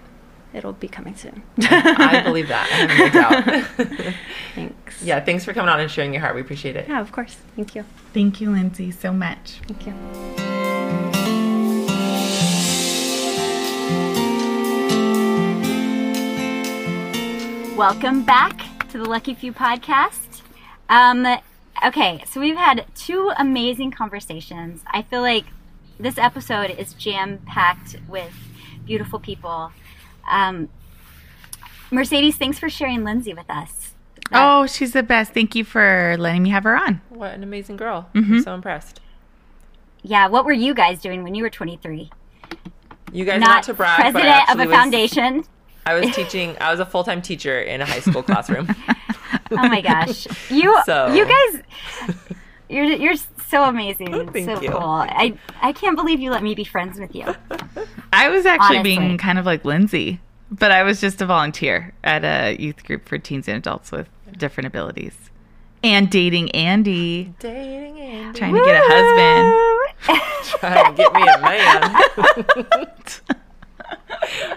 it'll be coming soon. I believe that. I have no doubt. Thanks. yeah, thanks for coming on and sharing your heart. We appreciate it. Yeah, of course. Thank you. thank you, Lyndcee, so much. Thank you. Welcome back to the Lucky Few podcast. Um, okay, so we've had two amazing conversations. I feel like this episode is jam packed with beautiful people. Um, Mercedes, thanks for sharing Lyndcee with us. Oh, she's the best. Thank you for letting me have her on. What an amazing girl. Mm-hmm. I'm so impressed. Yeah, what were you guys doing when you were 23? You guys not, Not to brag, but I president of a was, foundation. I was teaching. I was a full time teacher in a high school classroom. Oh my gosh, you So- you guys, you're you're so amazing. It's Thank so you. cool. I I can't believe you let me be friends with you. I was actually Honestly. being kind of like Lyndcee, but I was just a volunteer at a youth group for teens and adults with different abilities. And dating Andy, Dating and trying to get a husband. trying to get me a man.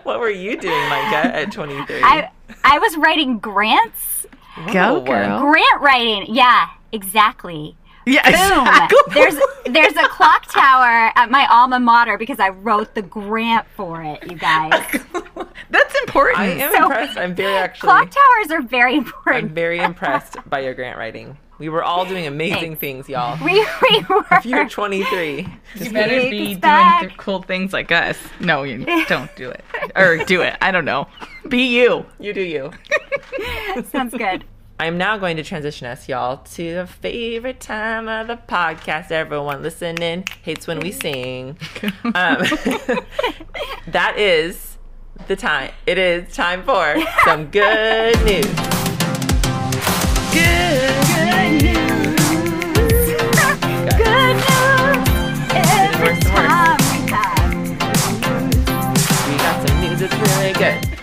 what were you doing, Micah, at 23? I I was writing grants. Go, Oh, girl. Grant writing. Yeah, exactly. Yeah, Boom. exactly. There's there's a clock tower at my alma mater because I wrote the grant for it, you guys. That's important. I am So- impressed. I'm very actually. Clock towers are very important. I'm very impressed by your grant writing. We were all doing amazing things, y'all. We, we were. If you're 23, You better be us doing cool things like us. No, you don't do it. Or do it. I don't know. Be you. you do you. Sounds good. I'm now going to transition us, y'all, to the favorite time of the podcast. Everyone listening hates when we sing. Um, that is the time. It is time for some good news. Good. Good news.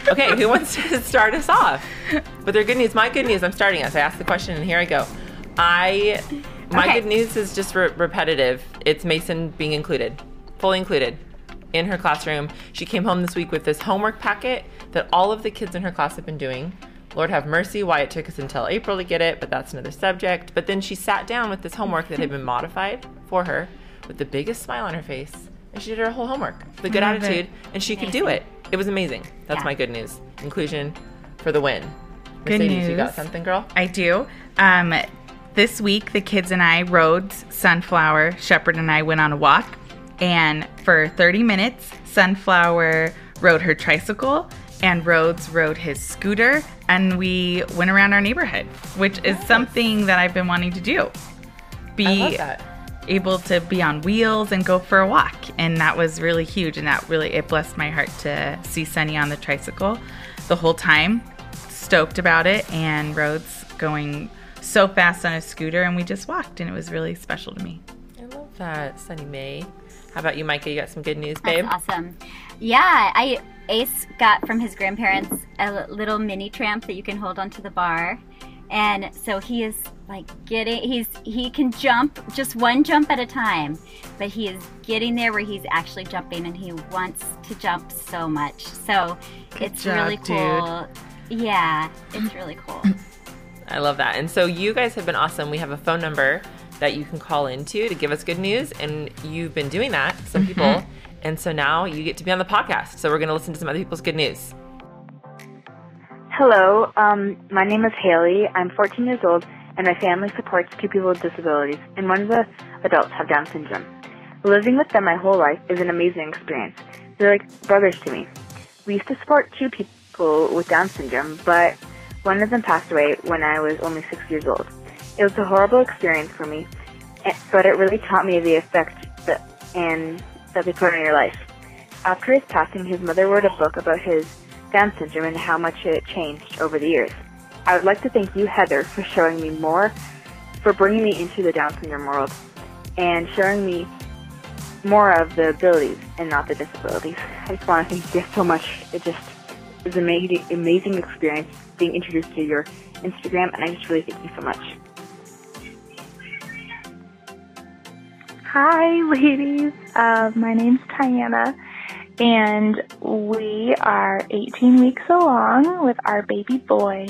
Okay, who wants to start us off? With their good news, my good news, I'm starting us. I asked the question, and here I go. I, my Okay. good news is just re- repetitive. It's Mason being included, fully included in her classroom. She came home this week with this homework packet that all of the kids in her class have been doing. Lord have mercy, why it took us until April to get it, but that's another subject. But then she sat down with this homework that had been modified for her with the biggest smile on her face. And she did her whole homework the good it. attitude, and she could do it. It was amazing. That's Yeah. my good news. Inclusion for the win. Good Mercedes, you got something, girl? I do. Um, this week, the kids and I rode Sunflower. Shepherd and I went on a walk, and for 30 minutes, Sunflower rode her tricycle, and Rhodes rode his scooter, and we went around our neighborhood, which is something that I've been wanting to do. Be I love that. Able to be on wheels and go for a walk and that was really huge and that really it blessed my heart to see sunny on the tricycle the whole time stoked about it and Rhodes going so fast on a scooter and we just walked and it was really special to me I love that, Sunny May. How about you, Micah? You got some good news, That's babe? awesome. Yeah, I Ace got from his grandparents a little mini tramp that you can hold onto the bar. And so he is like getting he's he can jump just one jump at a time, but he is getting there where he's actually jumping and he wants to jump so much. So it's job, really dude. cool. Yeah, it's really cool. I love that. And so you guys have been awesome. We have a phone number that you can call into to give us good news, and you've been doing that, some Mm-hmm. people. And so now you get to be on the podcast. So we're going to listen to some other people's good news. Hello, um, my name is Haley. I'm 14 years old, and my family supports two people with disabilities, and one of the adults have Down syndrome. Living with them my whole life is an amazing experience. They're like brothers to me. We used to support two people with Down syndrome, but one of them passed away when I was only six years old. It was a horrible experience for me, eh, but it really taught me the effect that and that they put on your life. After his passing, his mother wrote a book about his Down syndrome and how much it changed over the years. I would like to thank you, Heather, for showing me more, for bringing me into the Down syndrome world, and showing me more of the abilities and not the disabilities. I just want to thank you so much. It just was an amazing, amazing experience being introduced to your Instagram, and I just really thank you so much. Hi, ladies. Uh, my name's Tiana, and we are 18 weeks along with our baby boy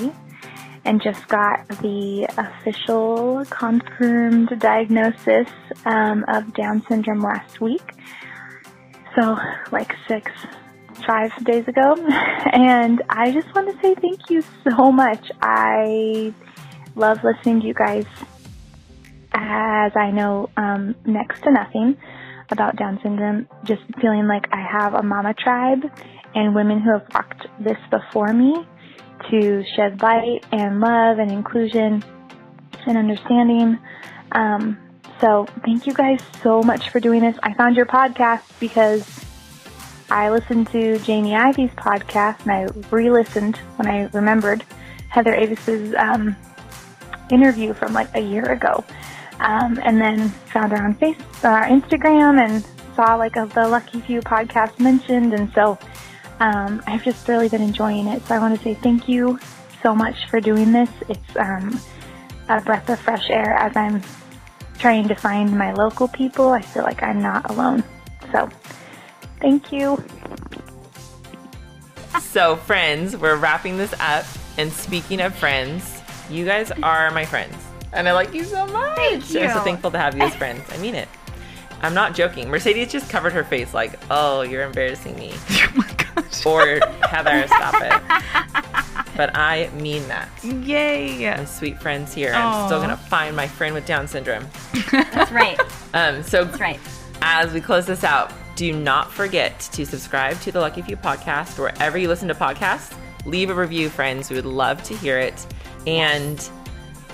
and just got the official confirmed diagnosis um, of Down syndrome last week. So, like six, five days ago. And I just want to say thank you so much. I love listening to you guys as I know um, next to nothing about Down syndrome, just feeling like I have a mama tribe and women who have walked this before me to shed light and love and inclusion and understanding. Um, so thank you guys so much for doing this. I found your podcast because I listened to Jamie Ivey's podcast and I re-listened when I remembered Heather Avis's um, interview from like a year ago. Um, and then found her on Facebook, uh, Instagram, and saw like a, the Lucky Few podcast mentioned, and so um, I've just really been enjoying it. So I want to say thank you so much for doing this. It's um, a breath of fresh air as I'm trying to find my local people. I feel like I'm not alone. So thank you. So, friends, we're wrapping this up. And speaking of friends, you guys are my friends. And I like you so much. Thank you. I'm so thankful to have you as friends. I mean it. I'm not joking. Mercedes just covered her face like, oh, you're embarrassing me. Or Heather, stop it. But I mean that. Yay. My sweet friends here. I'm still gonna find my friend with Down syndrome. That's right. Um, so That's right. as we close this out, do not forget to subscribe to the Lucky Few podcast wherever you listen to podcasts. Leave a review, friends. We would love to hear it. And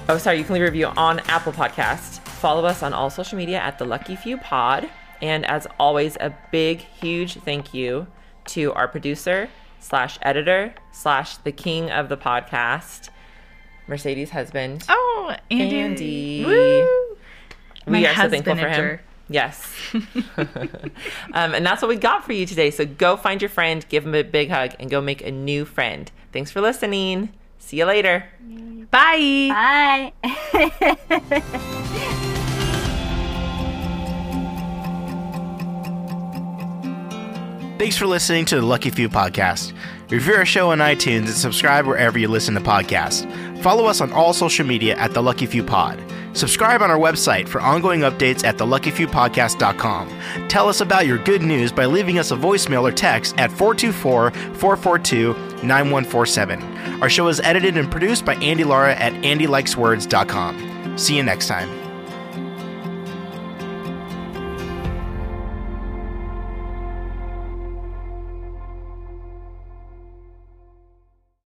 oh, sorry, you can leave a review on Apple Podcast. Follow us on all social media at the Lucky Few Pod. And as always, a big, huge thank you to our producer slash editor slash the king of the podcast, Mercedes' husband. Oh, Andy. Andy. Woo. We My are so thankful for him. Yes. um, and that's what we got for you today. So go find your friend, give him a big hug, and go make a new friend. Thanks for listening. See you later. Bye. Bye. Thanks for listening to the Lucky Few podcast. Review our show on iTunes and subscribe wherever you listen to podcasts. Follow us on all social media at the Lucky Few Pod. Subscribe on our website for ongoing updates at theluckyfewpodcast.com. Tell us about your good news by leaving us a voicemail or text at 424 442 9147. Our show is edited and produced by Andy Lara at andylikeswords.com. See you next time.